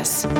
Nemesis.